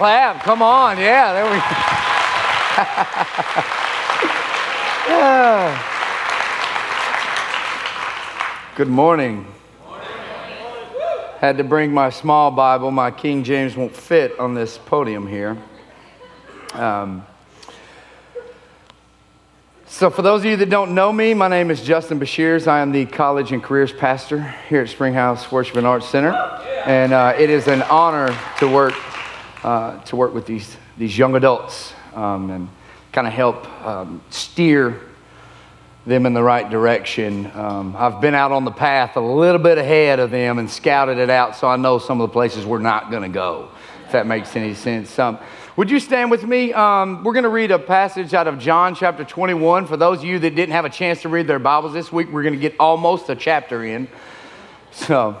clap. Come on. Yeah, there we yeah. Good morning. Had to bring my small Bible. My King James won't fit on this podium here. Um, so, for those of you that don't know me, my name is Justin Bashirs. I am the college and careers pastor here at Springhouse Worship and Arts Center, and uh, it is an honor to work uh, to work with these these young adults um, and kind of help um, steer them in the right direction. Um, I've been out on the path a little bit ahead of them and scouted it out, so I know some of the places we're not going to go, if that makes any sense. Um, would you stand with me? Um, we're going to read a passage out of John chapter 21. For those of you that didn't have a chance to read their Bibles this week, we're going to get almost a chapter in. So,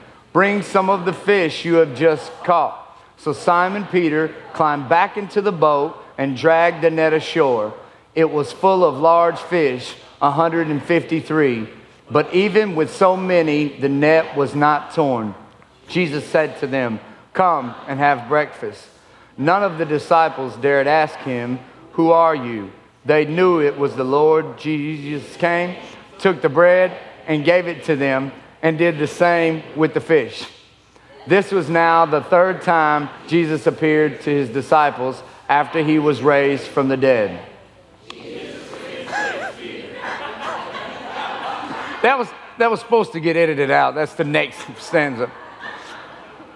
Bring some of the fish you have just caught. So Simon Peter climbed back into the boat and dragged the net ashore. It was full of large fish, 153. But even with so many, the net was not torn. Jesus said to them, Come and have breakfast. None of the disciples dared ask him, Who are you? They knew it was the Lord. Jesus came, took the bread, and gave it to them and did the same with the fish. This was now the third time Jesus appeared to his disciples after he was raised from the dead. that was that was supposed to get edited out. That's the next stanza.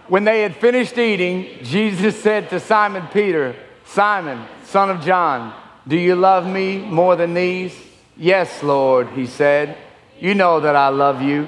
When they had finished eating, Jesus said to Simon Peter, Simon, son of John, do you love me more than these? Yes, Lord, he said. You know that I love you.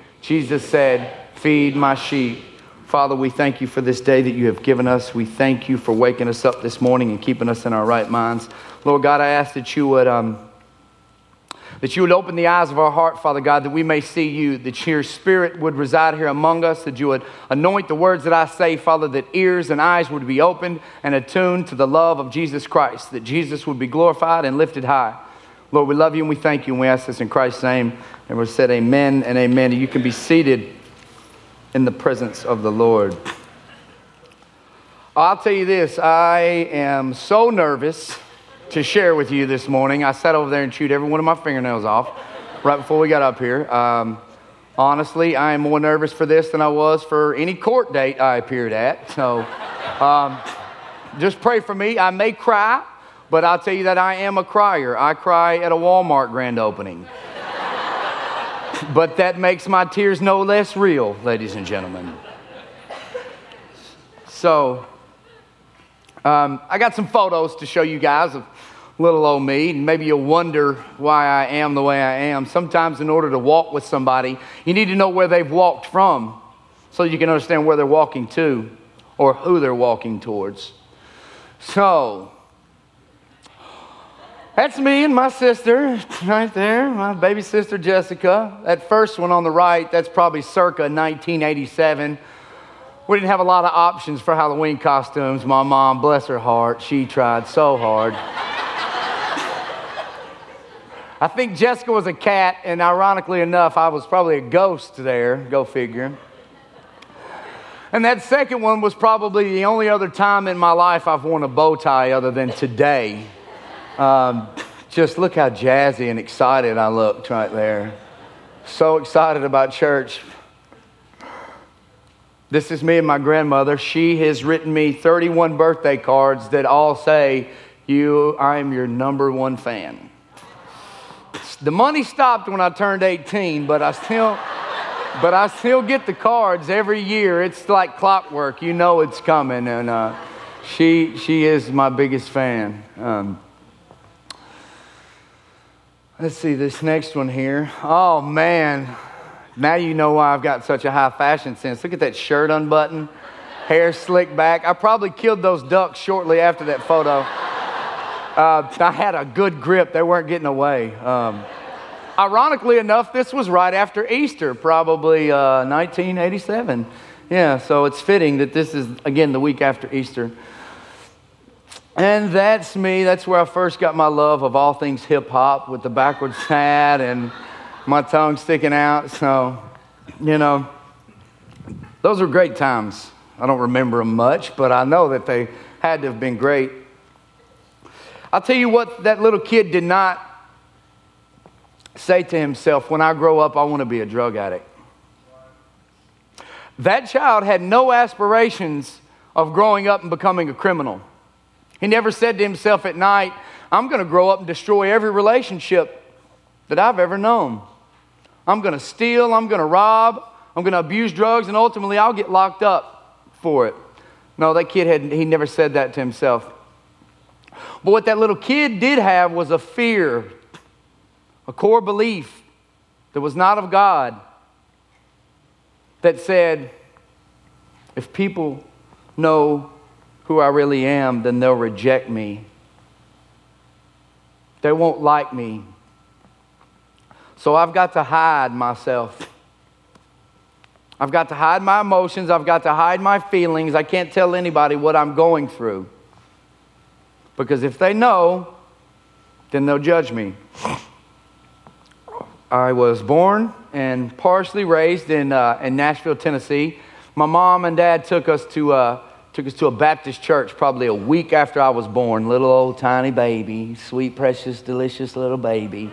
Jesus said, Feed my sheep. Father, we thank you for this day that you have given us. We thank you for waking us up this morning and keeping us in our right minds. Lord God, I ask that you would. Um, that you would open the eyes of our heart, Father God, that we may see you, that your spirit would reside here among us, that you would anoint the words that I say, Father, that ears and eyes would be opened and attuned to the love of Jesus Christ, that Jesus would be glorified and lifted high. Lord, we love you and we thank you, and we ask this in Christ's name. And we said, Amen and amen. You can be seated in the presence of the Lord. I'll tell you this I am so nervous to share with you this morning. I sat over there and chewed every one of my fingernails off right before we got up here. Um, honestly, I am more nervous for this than I was for any court date I appeared at. So um, just pray for me. I may cry, but I'll tell you that I am a crier. I cry at a Walmart grand opening but that makes my tears no less real, ladies and gentlemen. So, um, I got some photos to show you guys of little old me, and maybe you'll wonder why I am the way I am. Sometimes, in order to walk with somebody, you need to know where they've walked from so you can understand where they're walking to or who they're walking towards. So, that's me and my sister right there, my baby sister Jessica. That first one on the right, that's probably circa 1987. We didn't have a lot of options for Halloween costumes. My mom, bless her heart, she tried so hard. I think Jessica was a cat, and ironically enough, I was probably a ghost there. Go figure. And that second one was probably the only other time in my life I've worn a bow tie other than today. Um, just look how jazzy and excited I looked right there. So excited about church. This is me and my grandmother. She has written me 31 birthday cards that all say, You, I am your number one fan. The money stopped when I turned 18, but I still. But I still get the cards every year. It's like clockwork. You know it's coming. And uh, she, she is my biggest fan. Um, let's see this next one here. Oh, man. Now you know why I've got such a high fashion sense. Look at that shirt unbuttoned, hair slicked back. I probably killed those ducks shortly after that photo. Uh, I had a good grip, they weren't getting away. Um, Ironically enough, this was right after Easter, probably uh, 1987. Yeah, so it's fitting that this is, again, the week after Easter. And that's me. That's where I first got my love of all things hip hop with the backwards hat and my tongue sticking out. So, you know, those were great times. I don't remember them much, but I know that they had to have been great. I'll tell you what that little kid did not say to himself, When I grow up, I want to be a drug addict. That child had no aspirations of growing up and becoming a criminal. He never said to himself at night, I'm going to grow up and destroy every relationship that I've ever known. I'm going to steal, I'm going to rob, I'm going to abuse drugs, and ultimately I'll get locked up for it. No, that kid had, he never said that to himself. But what that little kid did have was a fear a core belief that was not of God that said, if people know who I really am, then they'll reject me. They won't like me. So I've got to hide myself. I've got to hide my emotions. I've got to hide my feelings. I can't tell anybody what I'm going through. Because if they know, then they'll judge me. I was born and partially raised in, uh, in Nashville, Tennessee. My mom and dad took us to uh, took us to a Baptist church probably a week after I was born. Little old tiny baby, sweet, precious, delicious little baby.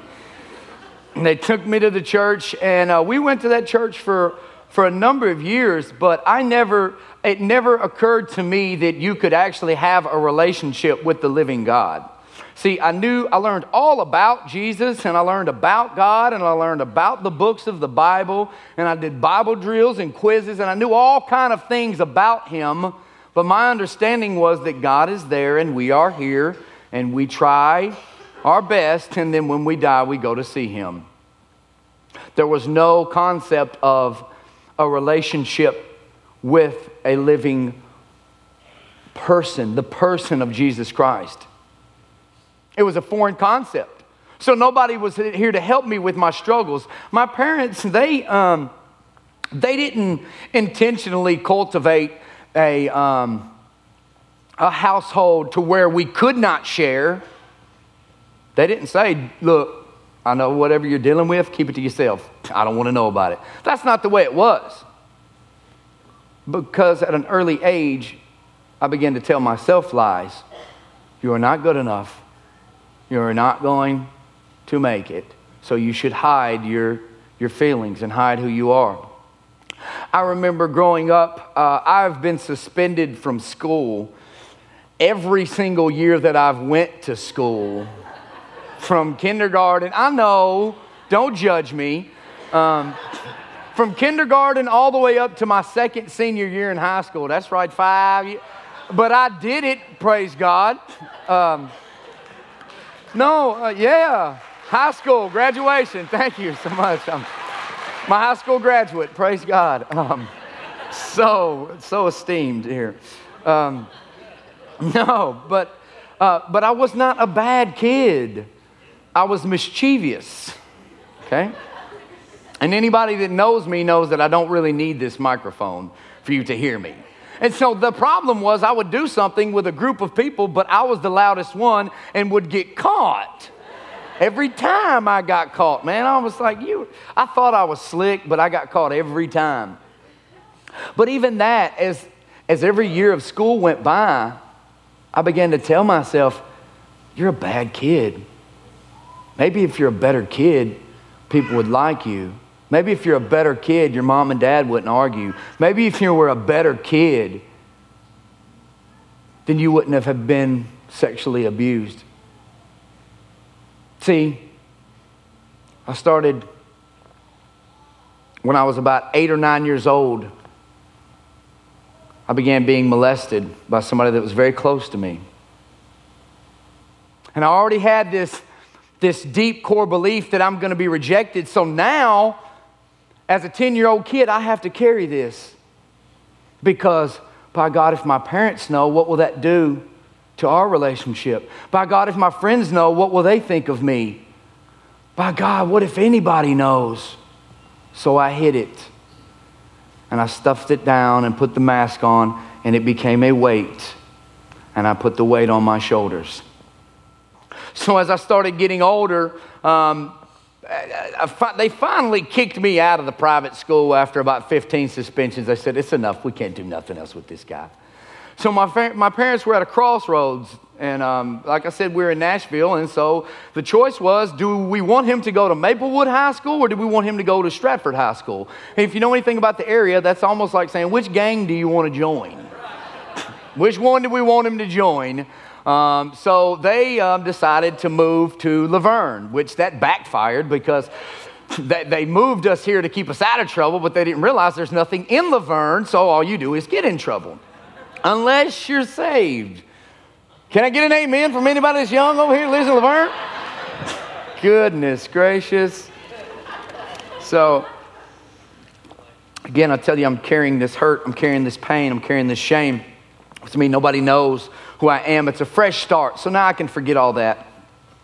And they took me to the church, and uh, we went to that church for for a number of years. But I never, it never occurred to me that you could actually have a relationship with the living God. See, I knew, I learned all about Jesus and I learned about God and I learned about the books of the Bible and I did Bible drills and quizzes and I knew all kind of things about him. But my understanding was that God is there and we are here and we try our best and then when we die, we go to see him. There was no concept of a relationship with a living person, the person of Jesus Christ. It was a foreign concept. So nobody was here to help me with my struggles. My parents, they, um, they didn't intentionally cultivate a, um, a household to where we could not share. They didn't say, look, I know whatever you're dealing with, keep it to yourself. I don't want to know about it. That's not the way it was. Because at an early age, I began to tell myself lies. You are not good enough. You're not going to make it. So you should hide your, your feelings and hide who you are. I remember growing up, uh, I've been suspended from school every single year that I've went to school from kindergarten. I know, don't judge me. Um, from kindergarten all the way up to my second senior year in high school. That's right, five years. But I did it, praise God. Um, no, uh, yeah, high school graduation. Thank you so much. I'm my high school graduate, praise God. Um, so, so esteemed here. Um, no, but, uh, but I was not a bad kid. I was mischievous, okay? And anybody that knows me knows that I don't really need this microphone for you to hear me. And so the problem was I would do something with a group of people, but I was the loudest one and would get caught. Every time I got caught, man, I was like, you, I thought I was slick, but I got caught every time. But even that, as, as every year of school went by, I began to tell myself, you're a bad kid. Maybe if you're a better kid, people would like you. Maybe if you're a better kid, your mom and dad wouldn't argue. Maybe if you were a better kid, then you wouldn't have been sexually abused. See, I started when I was about eight or nine years old. I began being molested by somebody that was very close to me. And I already had this, this deep core belief that I'm going to be rejected. So now, as a 10 year old kid, I have to carry this. Because, by God, if my parents know, what will that do to our relationship? By God, if my friends know, what will they think of me? By God, what if anybody knows? So I hid it and I stuffed it down and put the mask on, and it became a weight. And I put the weight on my shoulders. So as I started getting older, um, they finally kicked me out of the private school after about 15 suspensions. They said, It's enough. We can't do nothing else with this guy. So my, my parents were at a crossroads. And um, like I said, we're in Nashville. And so the choice was do we want him to go to Maplewood High School or do we want him to go to Stratford High School? And if you know anything about the area, that's almost like saying, which gang do you want to join? which one do we want him to join? Um, so they um, decided to move to La Vergne, which that backfired because they moved us here to keep us out of trouble, but they didn't realize there's nothing in La Vergne, so all you do is get in trouble unless you're saved. Can I get an amen from anybody that's young over here, Listen, La Vergne? Goodness gracious. So, again, I tell you, I'm carrying this hurt, I'm carrying this pain, I'm carrying this shame. To me, nobody knows who I am. It's a fresh start. So now I can forget all that.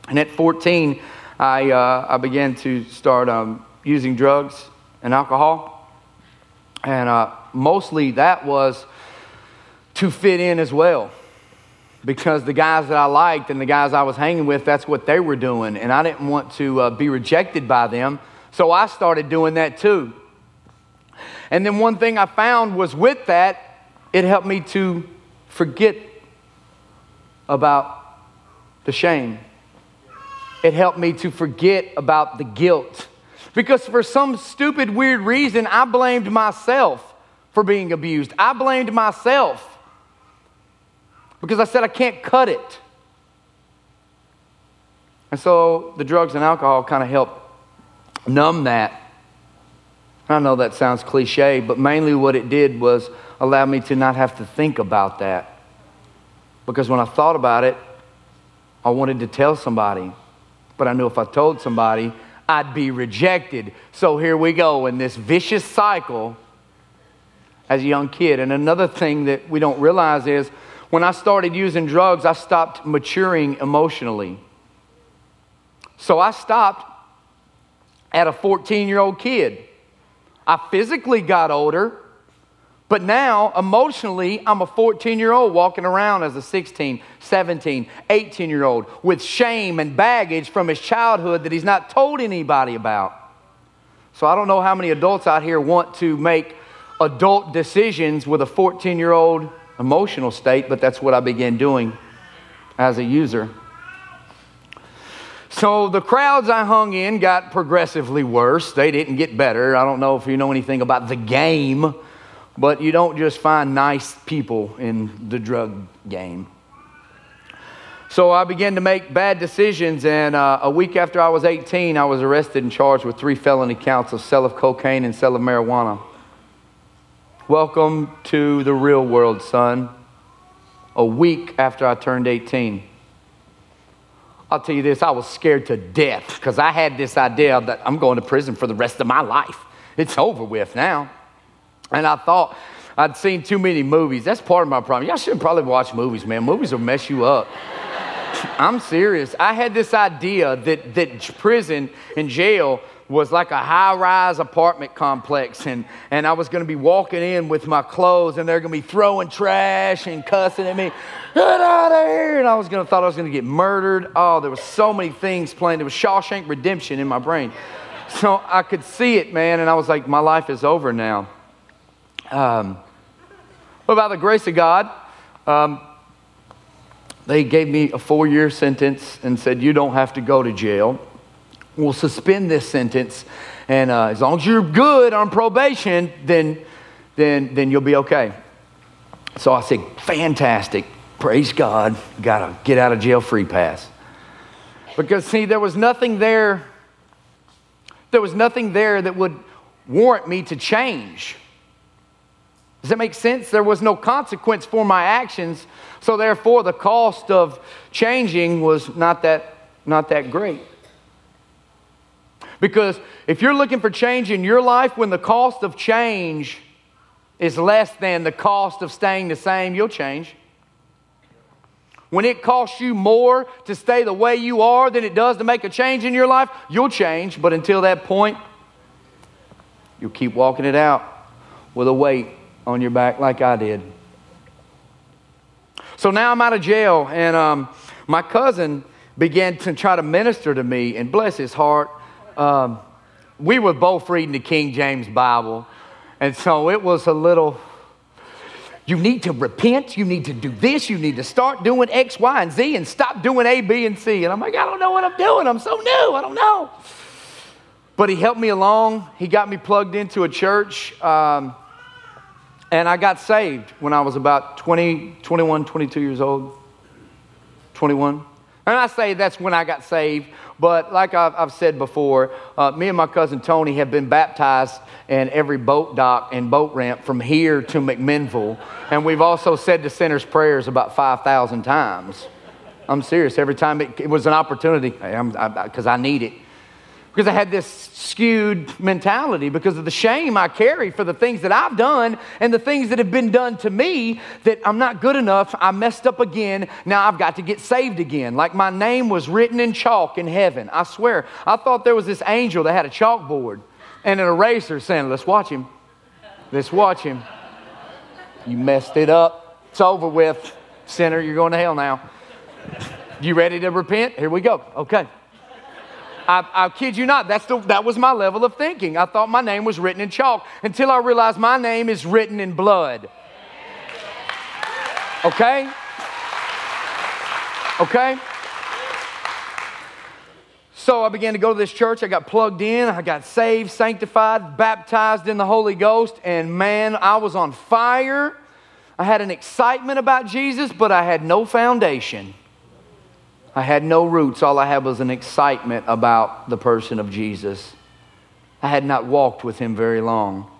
And at 14, I, uh, I began to start um, using drugs and alcohol. And uh, mostly that was to fit in as well. Because the guys that I liked and the guys I was hanging with, that's what they were doing. And I didn't want to uh, be rejected by them. So I started doing that too. And then one thing I found was with that, it helped me to forget about the shame. It helped me to forget about the guilt. Because for some stupid, weird reason, I blamed myself for being abused. I blamed myself because I said I can't cut it. And so the drugs and alcohol kind of help numb that. I know that sounds cliche, but mainly what it did was allow me to not have to think about that. Because when I thought about it, I wanted to tell somebody. But I knew if I told somebody, I'd be rejected. So here we go in this vicious cycle as a young kid. And another thing that we don't realize is when I started using drugs, I stopped maturing emotionally. So I stopped at a 14 year old kid. I physically got older, but now emotionally, I'm a 14 year old walking around as a 16, 17, 18 year old with shame and baggage from his childhood that he's not told anybody about. So I don't know how many adults out here want to make adult decisions with a 14 year old emotional state, but that's what I began doing as a user. So the crowds I hung in got progressively worse. They didn't get better. I don't know if you know anything about the game, but you don't just find nice people in the drug game. So I began to make bad decisions, and uh, a week after I was 18, I was arrested and charged with three felony counts of sale of cocaine and sale of marijuana. Welcome to the real world, son. A week after I turned 18. I'll tell you this, I was scared to death because I had this idea that I'm going to prison for the rest of my life. It's over with now. And I thought I'd seen too many movies. That's part of my problem. Y'all should probably watch movies, man. Movies will mess you up. I'm serious. I had this idea that, that prison and jail was like a high rise apartment complex, and, and I was going to be walking in with my clothes, and they're going to be throwing trash and cussing at me. Get out of here! And I was going to thought I was going to get murdered. Oh, there was so many things playing. There was Shawshank Redemption in my brain. So I could see it, man, and I was like, my life is over now. Um, but by the grace of God, um, they gave me a four year sentence and said, You don't have to go to jail. We'll suspend this sentence. And uh, as long as you're good on probation, then, then, then you'll be okay. So I said, Fantastic. Praise God. Got a get out of jail free pass. Because, see, there was nothing there, there was nothing there that would warrant me to change. Does that make sense? There was no consequence for my actions, so therefore the cost of changing was not that, not that great. Because if you're looking for change in your life when the cost of change is less than the cost of staying the same, you'll change. When it costs you more to stay the way you are than it does to make a change in your life, you'll change. But until that point, you'll keep walking it out with a weight on your back like I did. So now I'm out of jail, and um, my cousin began to try to minister to me, and bless his heart, um, we were both reading the King James Bible, and so it was a little. You need to repent. You need to do this. You need to start doing X, Y, and Z and stop doing A, B, and C. And I'm like, I don't know what I'm doing. I'm so new. I don't know. But he helped me along. He got me plugged into a church. Um, and I got saved when I was about 20, 21, 22 years old. 21. And I say that's when I got saved, but like I've, I've said before, uh, me and my cousin Tony have been baptized in every boat dock and boat ramp from here to McMinnville. And we've also said the sinner's prayers about 5,000 times. I'm serious. Every time it, it was an opportunity, because I, I, I need it because I had this skewed mentality because of the shame I carry for the things that I've done and the things that have been done to me that I'm not good enough. I messed up again. Now I've got to get saved again. Like my name was written in chalk in heaven. I swear. I thought there was this angel that had a chalkboard and an eraser saying, Let's watch him. Let's watch him. You messed it up. It's over with. Sinner, you're going to hell now. You ready to repent? Here we go. Okay. I, I kid you not, that's the, that was my level of thinking. I thought my name was written in chalk until I realized my name is written in blood. Okay? Okay? So I began to go to this church. I got plugged in. I got saved, sanctified, baptized in the Holy Ghost. And man, I was on fire. I had an excitement about Jesus, but I had no foundation. I had no roots. All I had was an excitement about the person of Jesus. I had not walked with him very long.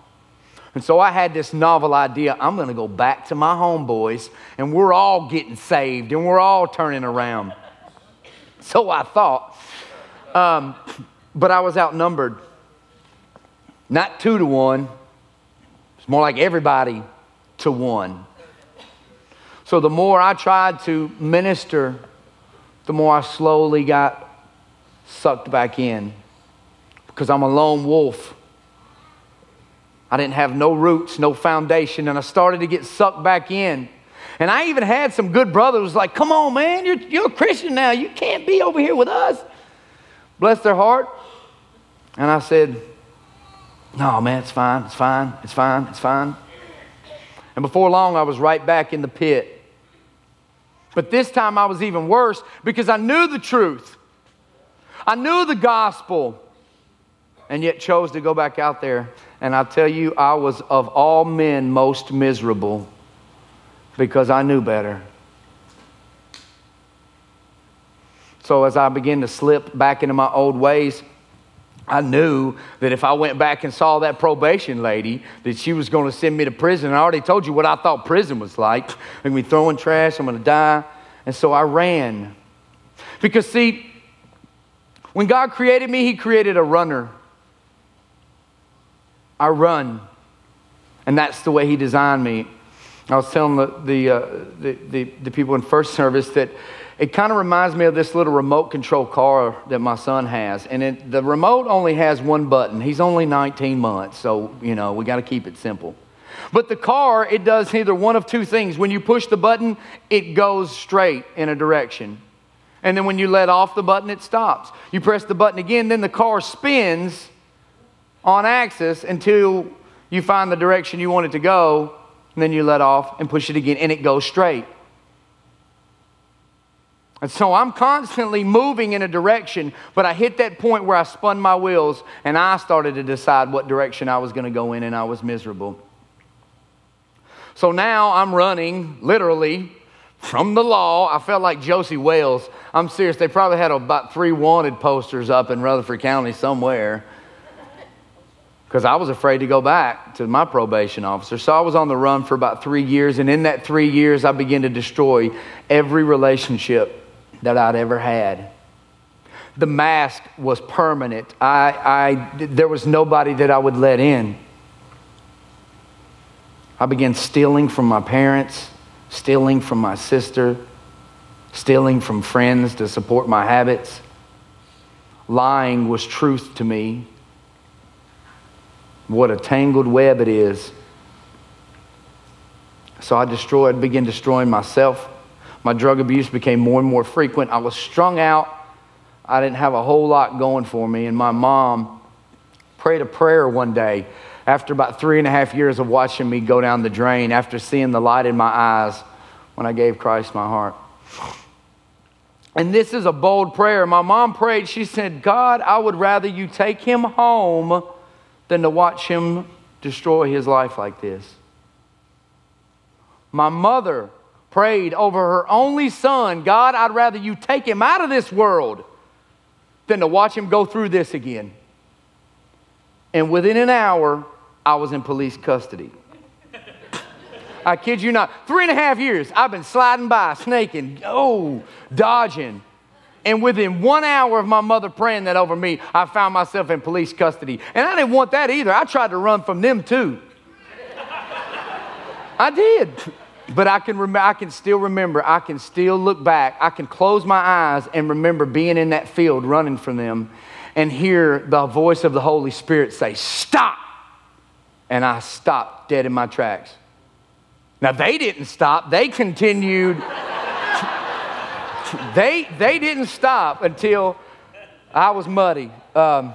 And so I had this novel idea I'm going to go back to my homeboys, and we're all getting saved, and we're all turning around. So I thought. Um, but I was outnumbered. Not two to one, it's more like everybody to one. So the more I tried to minister the more I slowly got sucked back in because I'm a lone wolf. I didn't have no roots, no foundation, and I started to get sucked back in. And I even had some good brothers like, come on, man, you're, you're a Christian now. You can't be over here with us. Bless their heart. And I said, no, man, it's fine, it's fine, it's fine, it's fine. And before long, I was right back in the pit. But this time I was even worse because I knew the truth. I knew the gospel and yet chose to go back out there. And I tell you, I was of all men most miserable because I knew better. So as I began to slip back into my old ways, I knew that if I went back and saw that probation lady, that she was going to send me to prison. I already told you what I thought prison was like. I'm going to be throwing trash, I'm going to die. And so I ran. Because, see, when God created me, He created a runner. I run. And that's the way He designed me. I was telling the, the, uh, the, the, the people in first service that it kind of reminds me of this little remote control car that my son has. And it, the remote only has one button. He's only 19 months, so, you know, we got to keep it simple. But the car, it does either one of two things. When you push the button, it goes straight in a direction. And then when you let off the button, it stops. You press the button again, then the car spins on axis until you find the direction you want it to go and then you let off and push it again, and it goes straight. And so I'm constantly moving in a direction, but I hit that point where I spun my wheels and I started to decide what direction I was going to go in, and I was miserable. So now I'm running literally from the law. I felt like Josey Wales. I'm serious. They probably had about three wanted posters up in Rutherford County somewhere because I was afraid to go back to my probation officer. So I was on the run for about three years, and in that three years, I began to destroy every relationship that I'd ever had. The mask was permanent. I, I, there was nobody that I would let in. I began stealing from my parents, stealing from my sister, stealing from friends to support my habits. Lying was truth to me. What a tangled web it is. So I destroyed, began destroying myself. My drug abuse became more and more frequent. I was strung out. I didn't have a whole lot going for me. And my mom prayed a prayer one day after about three and a half years of watching me go down the drain, after seeing the light in my eyes when I gave Christ my heart. And this is a bold prayer. My mom prayed, she said, God, I would rather you take him home than to watch him destroy his life like this. My mother prayed over her only son God, I'd rather you take him out of this world than to watch him go through this again. And within an hour, I was in police custody. I kid you not. Three and a half years, I've been sliding by, snaking, oh, dodging. And within one hour of my mother praying that over me, I found myself in police custody. And I didn't want that either. I tried to run from them too. I did. But I can, rem- I can still remember, I can still look back, I can close my eyes and remember being in that field running from them and hear the voice of the Holy Spirit say, Stop! And I stopped dead in my tracks. Now, they didn't stop, they continued they, they didn't stop until I was muddy. Um,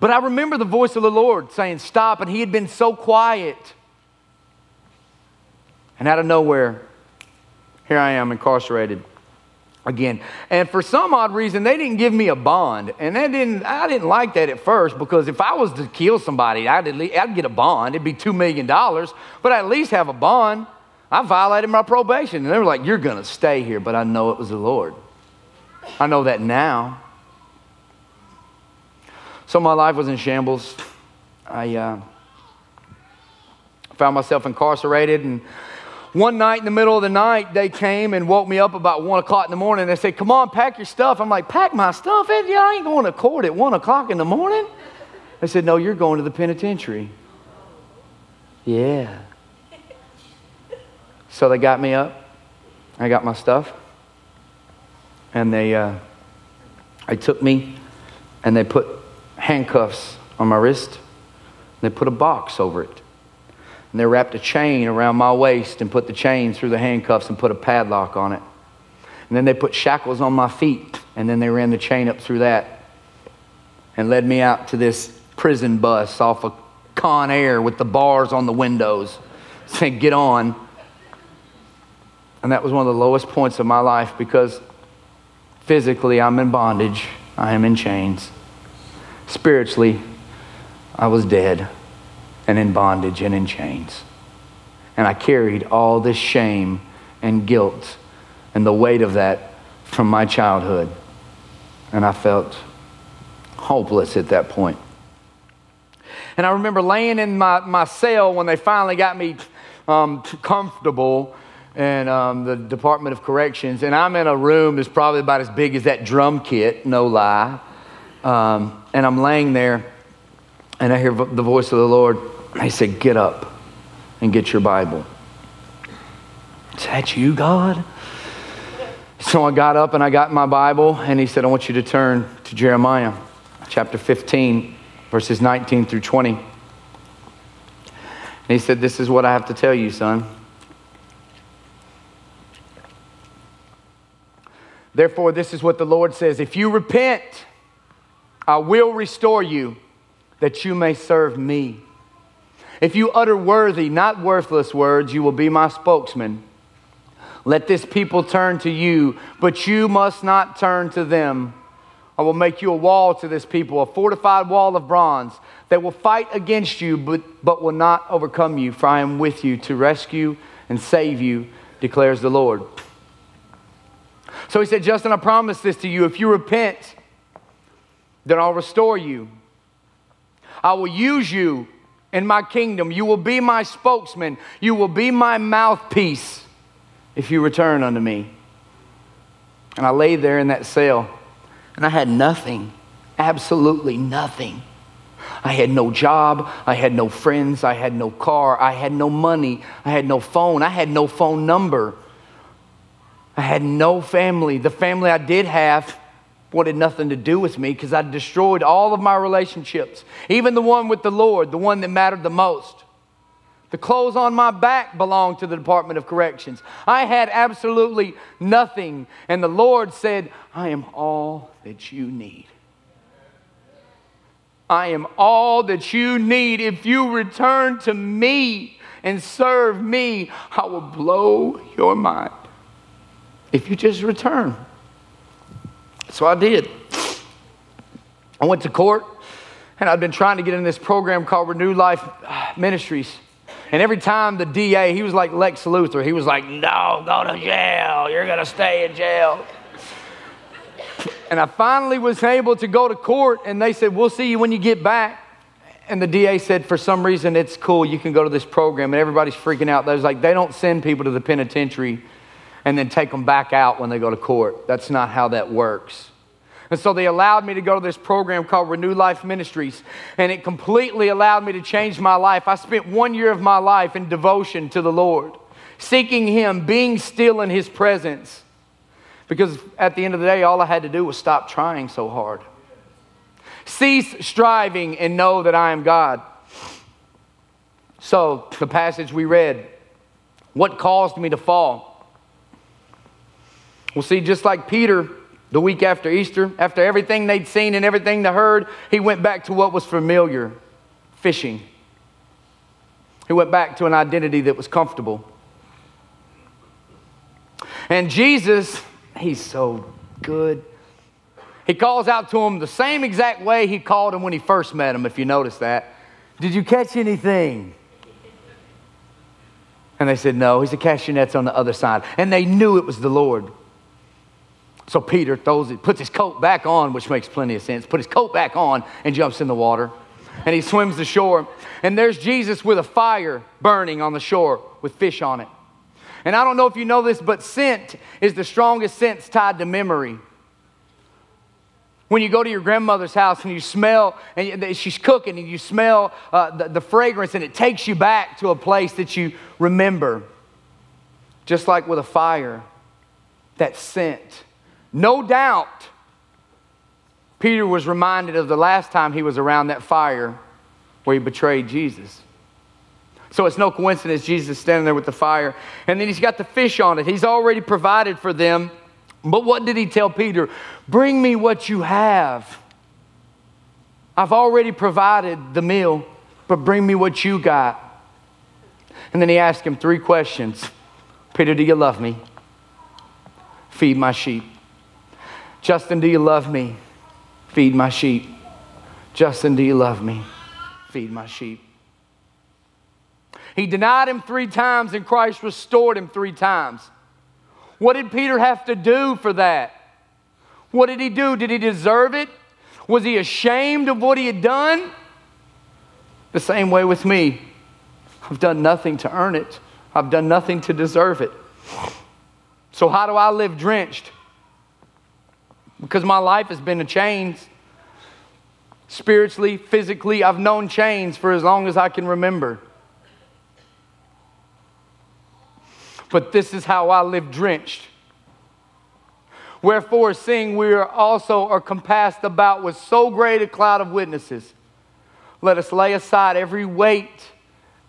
but I remember the voice of the Lord saying, Stop, and He had been so quiet. And out of nowhere, here I am incarcerated again. And for some odd reason, they didn't give me a bond. And that didn't, I didn't like that at first because if I was to kill somebody, I'd, I'd get a bond. It'd be $2 million, but I'd at least have a bond. I violated my probation. And they were like, You're going to stay here. But I know it was the Lord. I know that now. So my life was in shambles. I uh, found myself incarcerated. And one night in the middle of the night, they came and woke me up about one o'clock in the morning. They said, Come on, pack your stuff. I'm like, Pack my stuff? Yeah, I ain't going to court at one o'clock in the morning. They said, No, you're going to the penitentiary. Yeah. So they got me up. I got my stuff. And they, uh, they took me and they put handcuffs on my wrist. and They put a box over it. And they wrapped a chain around my waist and put the chain through the handcuffs and put a padlock on it. And then they put shackles on my feet and then they ran the chain up through that and led me out to this prison bus off of Con Air with the bars on the windows. Saying, get on. And that was one of the lowest points of my life because physically I'm in bondage, I am in chains. Spiritually, I was dead and in bondage and in chains. And I carried all this shame and guilt and the weight of that from my childhood. And I felt hopeless at that point. And I remember laying in my, my cell when they finally got me um, comfortable in um, the Department of Corrections. And I'm in a room that's probably about as big as that drum kit, no lie. Um, and I'm laying there, and I hear the voice of the Lord. He said, Get up and get your Bible. Is that you, God? So I got up and I got my Bible, and he said, I want you to turn to Jeremiah chapter 15, verses 19 through 20. And he said, This is what I have to tell you, son. Therefore, this is what the Lord says If you repent, I will restore you that you may serve me. If you utter worthy, not worthless words, you will be my spokesman. Let this people turn to you, but you must not turn to them. I will make you a wall to this people, a fortified wall of bronze that will fight against you, but, but will not overcome you, for I am with you to rescue and save you, declares the Lord. So he said, Justin, I promise this to you. If you repent, then I'll restore you. I will use you in my kingdom. You will be my spokesman. You will be my mouthpiece if you return unto me. And I lay there in that cell and I had nothing, absolutely nothing. I had no job. I had no friends. I had no car. I had no money. I had no phone. I had no phone number. I had no family. The family I did have wanted nothing to do with me because I destroyed all of my relationships, even the one with the Lord, the one that mattered the most. The clothes on my back belonged to the Department of Corrections. I had absolutely nothing. And the Lord said, I am all that you need. I am all that you need. If you return to me and serve me, I will blow your mind. If you just return. So I did. I went to court, and I'd been trying to get in this program called Renew Life Ministries. And every time the DA, he was like Lex Luthor, he was like, No, go to jail. You're going to stay in jail. And I finally was able to go to court, and they said, We'll see you when you get back. And the DA said, For some reason, it's cool. You can go to this program. And everybody's freaking out. They was like, They don't send people to the penitentiary and then take them back out when they go to court. That's not how that works. And so they allowed me to go to this program called Renew Life Ministries, and it completely allowed me to change my life. I spent one year of my life in devotion to the Lord, seeking Him, being still in His presence. Because at the end of the day, all I had to do was stop trying so hard. Cease striving and know that I am God. So, the passage we read, what caused me to fall? Well, see, just like Peter, the week after Easter, after everything they'd seen and everything they heard, he went back to what was familiar fishing. He went back to an identity that was comfortable. And Jesus, he's so good. He calls out to him the same exact way he called him when he first met him, if you notice that. Did you catch anything? And they said, No. He said, Cast your nets on the other side. And they knew it was the Lord. So Peter throws it, puts his coat back on, which makes plenty of sense, put his coat back on and jumps in the water. And he swims the shore. And there's Jesus with a fire burning on the shore with fish on it. And I don't know if you know this, but scent is the strongest sense tied to memory. When you go to your grandmother's house and you smell, and she's cooking, and you smell uh, the, the fragrance, and it takes you back to a place that you remember. Just like with a fire, that scent no doubt, Peter was reminded of the last time he was around that fire where he betrayed Jesus. So it's no coincidence Jesus is standing there with the fire. And then he's got the fish on it. He's already provided for them. But what did he tell Peter? Bring me what you have. I've already provided the meal, but bring me what you got. And then he asked him three questions Peter, do you love me? Feed my sheep. Justin, do you love me? Feed my sheep. Justin, do you love me? Feed my sheep. He denied him three times and Christ restored him three times. What did Peter have to do for that? What did he do? Did he deserve it? Was he ashamed of what he had done? The same way with me. I've done nothing to earn it, I've done nothing to deserve it. So, how do I live drenched? Because my life has been in chains. Spiritually, physically, I've known chains for as long as I can remember. But this is how I live drenched. Wherefore, seeing we are also are compassed about with so great a cloud of witnesses, let us lay aside every weight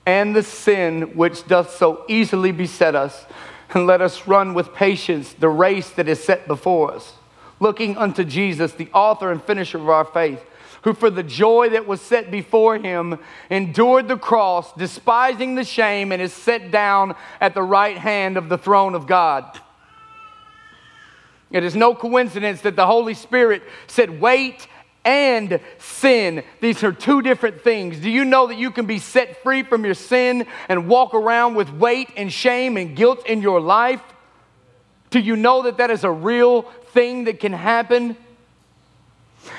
and the sin which doth so easily beset us, and let us run with patience the race that is set before us, looking unto Jesus, the author and finisher of our faith, who for the joy that was set before him endured the cross, despising the shame, and is set down at the right hand of the throne of God. It is no coincidence that the Holy Spirit said, Weight and sin. These are two different things. Do you know that you can be set free from your sin and walk around with weight and shame and guilt in your life? Do you know that that is a real thing that can happen?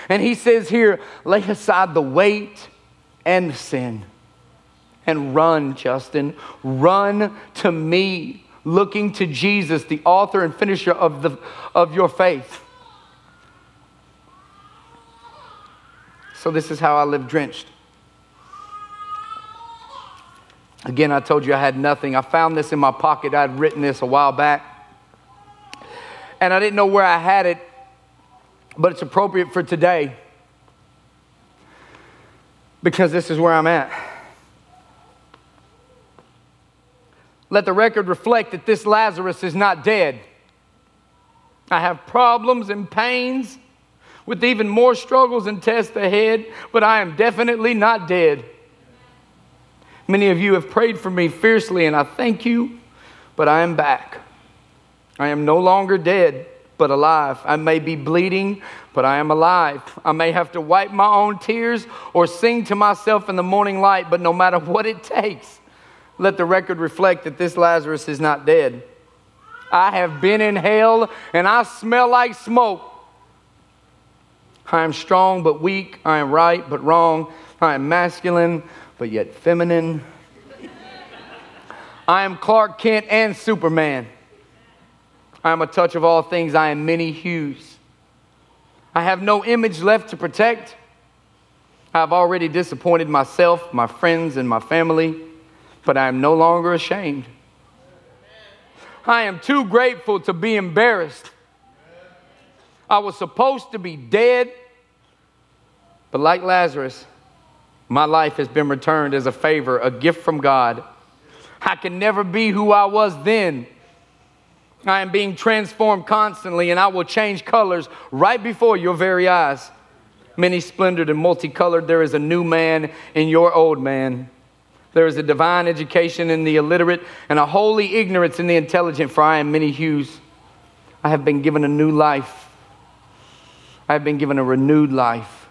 And he says here, lay aside the weight and the sin and run, Justin. Run to me, looking to Jesus, the author and finisher of, the, of your faith. So, this is how I live drenched. Again, I told you I had nothing. I found this in my pocket. I'd written this a while back. And I didn't know where I had it, but it's appropriate for today because this is where I'm at. Let the record reflect that this Lazarus is not dead. I have problems and pains with even more struggles and tests ahead, but I am definitely not dead. Many of you have prayed for me fiercely, and I thank you, but I am back. I am no longer dead, but alive. I may be bleeding, but I am alive. I may have to wipe my own tears or sing to myself in the morning light, but no matter what it takes, let the record reflect that this Lazarus is not dead. I have been in hell and I smell like smoke. I am strong but weak. I am right but wrong. I am masculine but yet feminine. I am Clark Kent and Superman. I am a touch of all things. I am many hues. I have no image left to protect. I have already disappointed myself, my friends, and my family, but I am no longer ashamed. I am too grateful to be embarrassed. I was supposed to be dead, but like Lazarus, my life has been returned as a favor, a gift from God. I can never be who I was then. I am being transformed constantly, and I will change colors right before your very eyes. Many splendored and multicolored, there is a new man in your old man. There is a divine education in the illiterate and a holy ignorance in the intelligent, for I am many hues. I have been given a new life. I have been given a renewed life.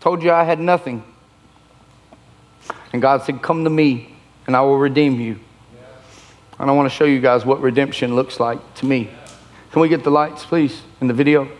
Told you I had nothing. And God said, Come to me, and I will redeem you. And I want to show you guys what redemption looks like to me. Can we get the lights, please, in the video?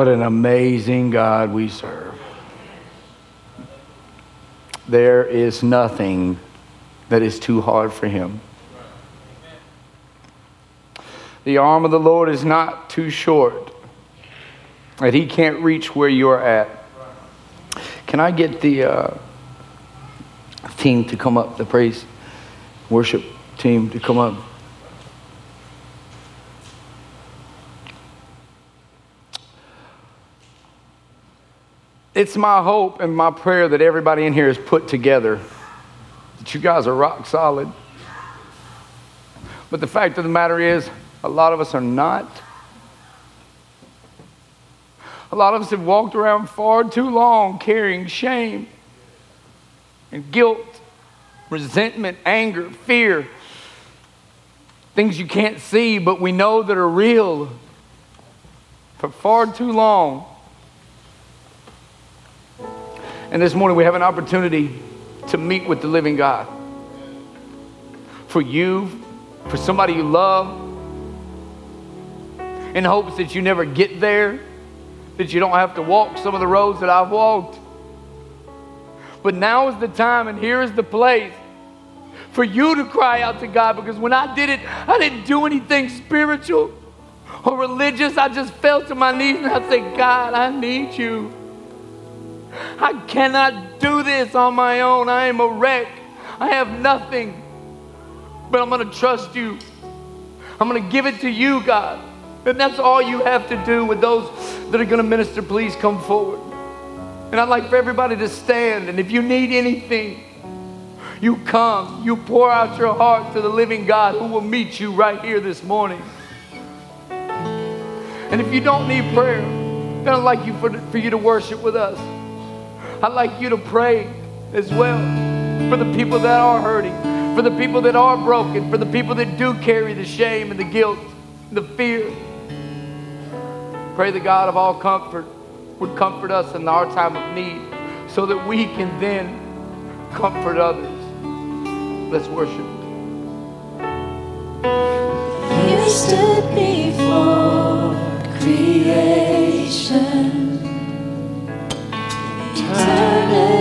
What an amazing God we serve. There is nothing that is too hard for him. The arm of the Lord is not too short that he can't reach where you're at. Can I get the uh, team to come up, the praise worship team to come up? It's my hope and my prayer that everybody in here is put together, that you guys are rock solid. But the fact of the matter is, a lot of us are not. A lot of us have walked around far too long carrying shame and guilt, resentment, anger, fear, things you can't see, but we know that are real for far too long. And this morning we have an opportunity to meet with the living God. For you, for somebody you love, in hopes that you never get there, that you don't have to walk some of the roads that I've walked. But now is the time, and here is the place for you to cry out to God because when I did it, I didn't do anything spiritual. or religious. I just fell to my knees and I said, God, I need you. I cannot do this on my own. I am a wreck. I have nothing. But I'm going to trust you. I'm going to give it to you, God. And that's all you have to do with those that are going to minister. Please come forward. And I'd like for everybody to stand. And if you need anything, you come, you pour out your heart to the living God who will meet you right here this morning. And if you don't need prayer, then I'd like you for, for you to worship with us. I'd like you to pray as well for the people that are hurting, for the people that are broken, for the people that do carry the shame and the guilt, and the fear. Pray the God of all comfort would comfort us in our time of need so that we can then comfort others. Let's worship. You stood before creation. Eternity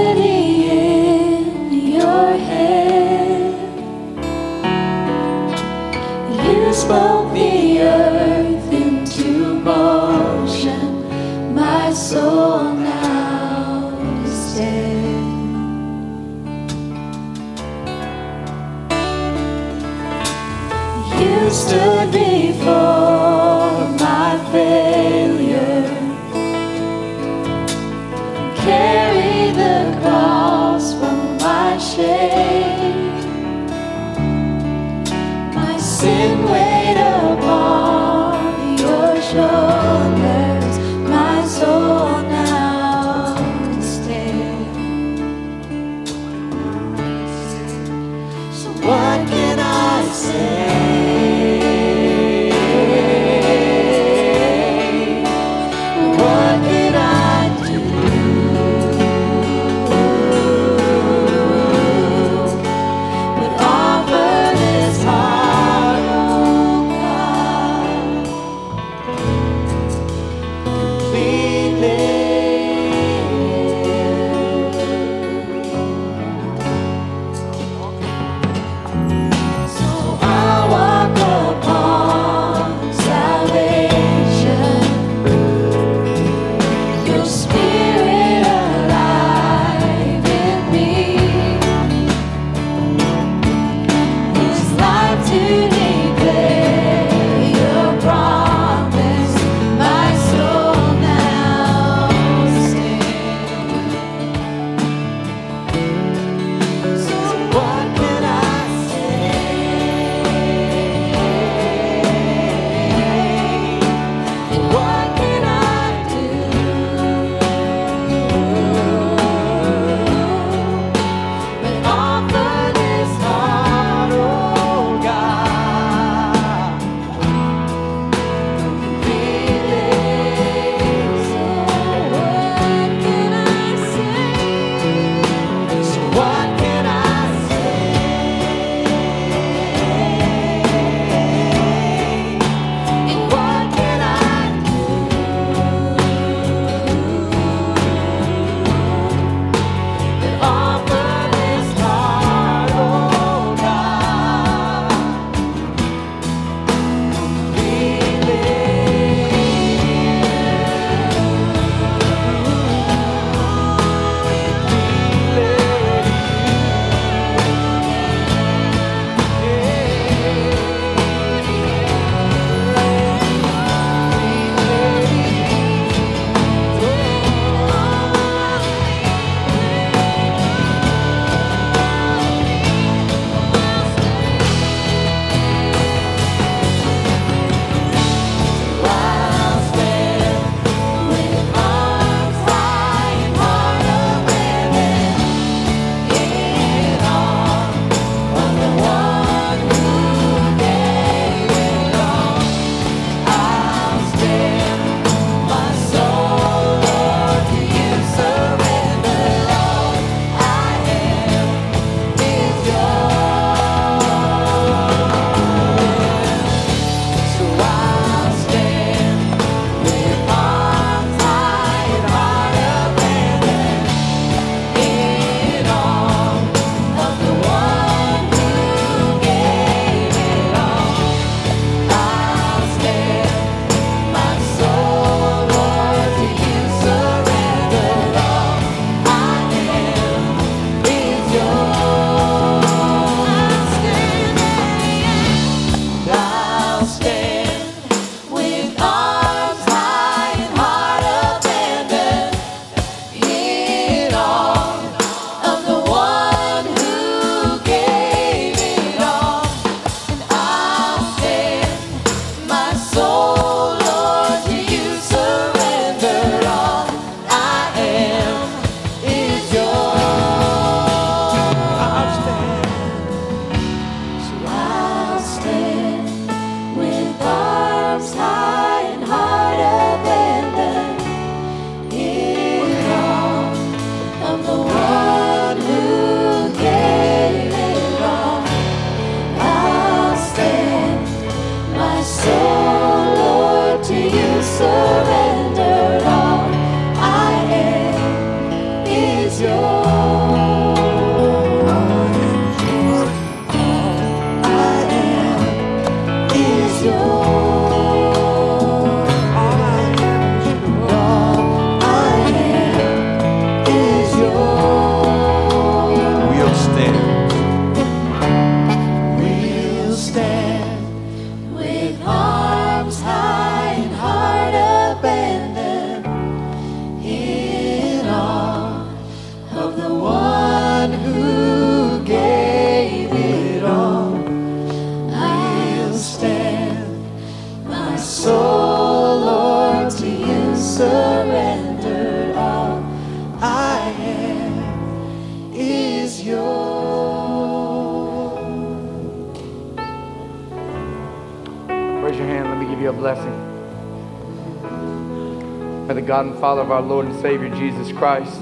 God and Father of our Lord and Savior Jesus Christ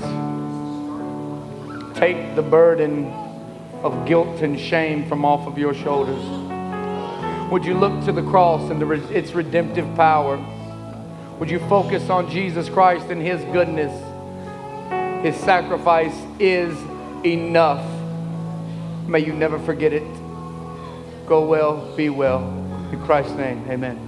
take the burden of guilt and shame from off of your shoulders. Would you look to the cross and the, its redemptive power? Would you focus on Jesus Christ and His goodness? His sacrifice is enough. May you never forget it. Go well, be well. In Christ's name, amen.